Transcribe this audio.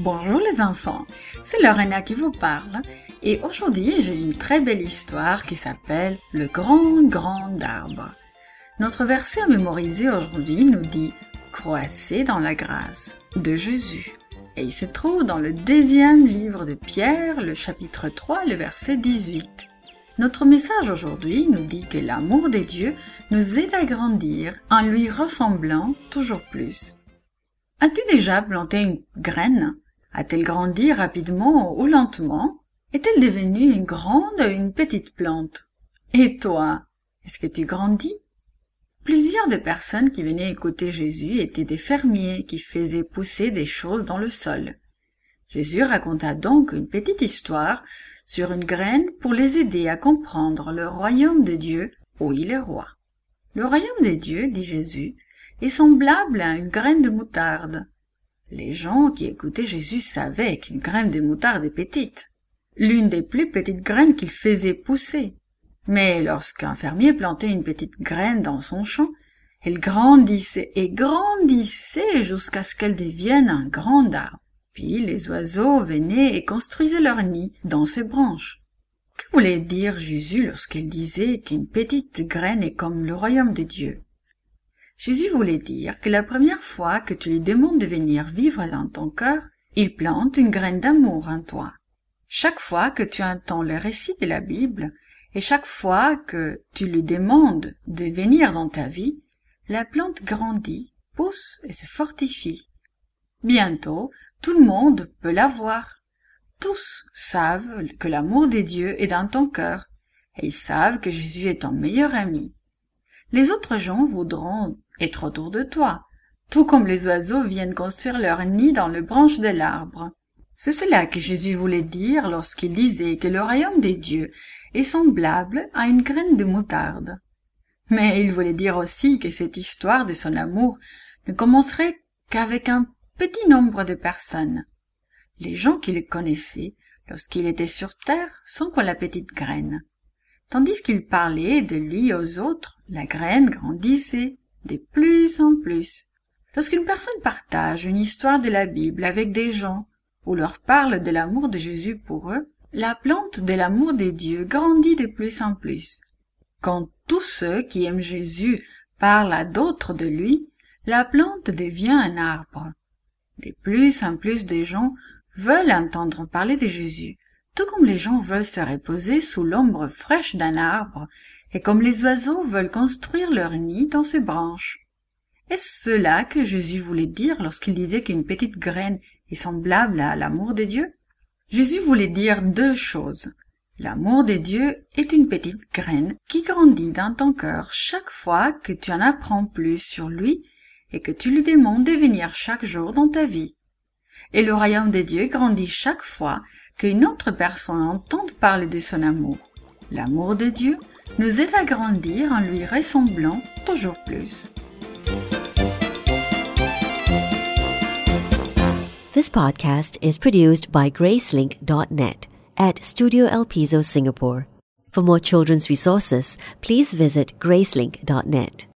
Bonjour les enfants, c'est Lorena qui vous parle et aujourd'hui j'ai une très belle histoire qui s'appelle Le grand grand arbre. Notre verset à mémoriser aujourd'hui nous dit Croissez dans la grâce de Jésus et il se trouve dans le deuxième livre de Pierre, le chapitre 3, le verset 18. Notre message aujourd'hui nous dit que l'amour des dieux nous aide à grandir en lui ressemblant toujours plus. As-tu déjà planté une graine? A-t-elle grandi rapidement ou lentement? Est-elle devenue une grande ou une petite plante? Et toi, est-ce que tu grandis? Plusieurs des personnes qui venaient écouter Jésus étaient des fermiers qui faisaient pousser des choses dans le sol. Jésus raconta donc une petite histoire sur une graine pour les aider à comprendre le royaume de Dieu où il est roi. Le royaume de Dieu, dit Jésus, est semblable à une graine de moutarde. Les gens qui écoutaient Jésus savaient qu'une graine de moutarde est petite, l'une des plus petites graines qu'il faisait pousser. Mais lorsqu'un fermier plantait une petite graine dans son champ, elle grandissait et grandissait jusqu'à ce qu'elle devienne un grand arbre. Puis les oiseaux venaient et construisaient leur nid dans ses branches. Que voulait dire Jésus lorsqu'il disait qu'une petite graine est comme le royaume des dieux Jésus voulait dire que la première fois que tu lui demandes de venir vivre dans ton cœur, il plante une graine d'amour en toi. Chaque fois que tu entends le récit de la Bible, et chaque fois que tu lui demandes de venir dans ta vie, la plante grandit, pousse et se fortifie. Bientôt, tout le monde peut la voir. Tous savent que l'amour des dieux est dans ton cœur, et ils savent que Jésus est ton meilleur ami. Les autres gens voudront être autour de toi, tout comme les oiseaux viennent construire leur nid dans le branche de l'arbre. C'est cela que Jésus voulait dire lorsqu'il disait que le royaume des dieux est semblable à une graine de moutarde. Mais il voulait dire aussi que cette histoire de son amour ne commencerait qu'avec un petit nombre de personnes. Les gens qui le connaissaient lorsqu'il était sur terre sont comme la petite graine. Tandis qu'il parlait de lui aux autres, la graine grandissait de plus en plus. Lorsqu'une personne partage une histoire de la Bible avec des gens ou leur parle de l'amour de Jésus pour eux, la plante de l'amour des dieux grandit de plus en plus. Quand tous ceux qui aiment Jésus parlent à d'autres de lui, la plante devient un arbre. De plus en plus de gens veulent entendre parler de Jésus, tout comme les gens veulent se reposer sous l'ombre fraîche d'un arbre, et comme les oiseaux veulent construire leur nid dans ses branches. Est-ce cela que Jésus voulait dire lorsqu'il disait qu'une petite graine est semblable à l'amour de Dieu Jésus voulait dire deux choses. L'amour de Dieu est une petite graine qui grandit dans ton cœur chaque fois que tu en apprends plus sur lui et que tu lui demandes de venir chaque jour dans ta vie. Et le royaume de Dieu grandit chaque fois qu'une autre personne entend parler de son amour. L'amour de Dieu nous aide à grandir en lui ressemblant toujours plus. This podcast is produced by Gracelink.net at Studio El Piso, Singapore. For more children's resources, please visit Gracelink.net.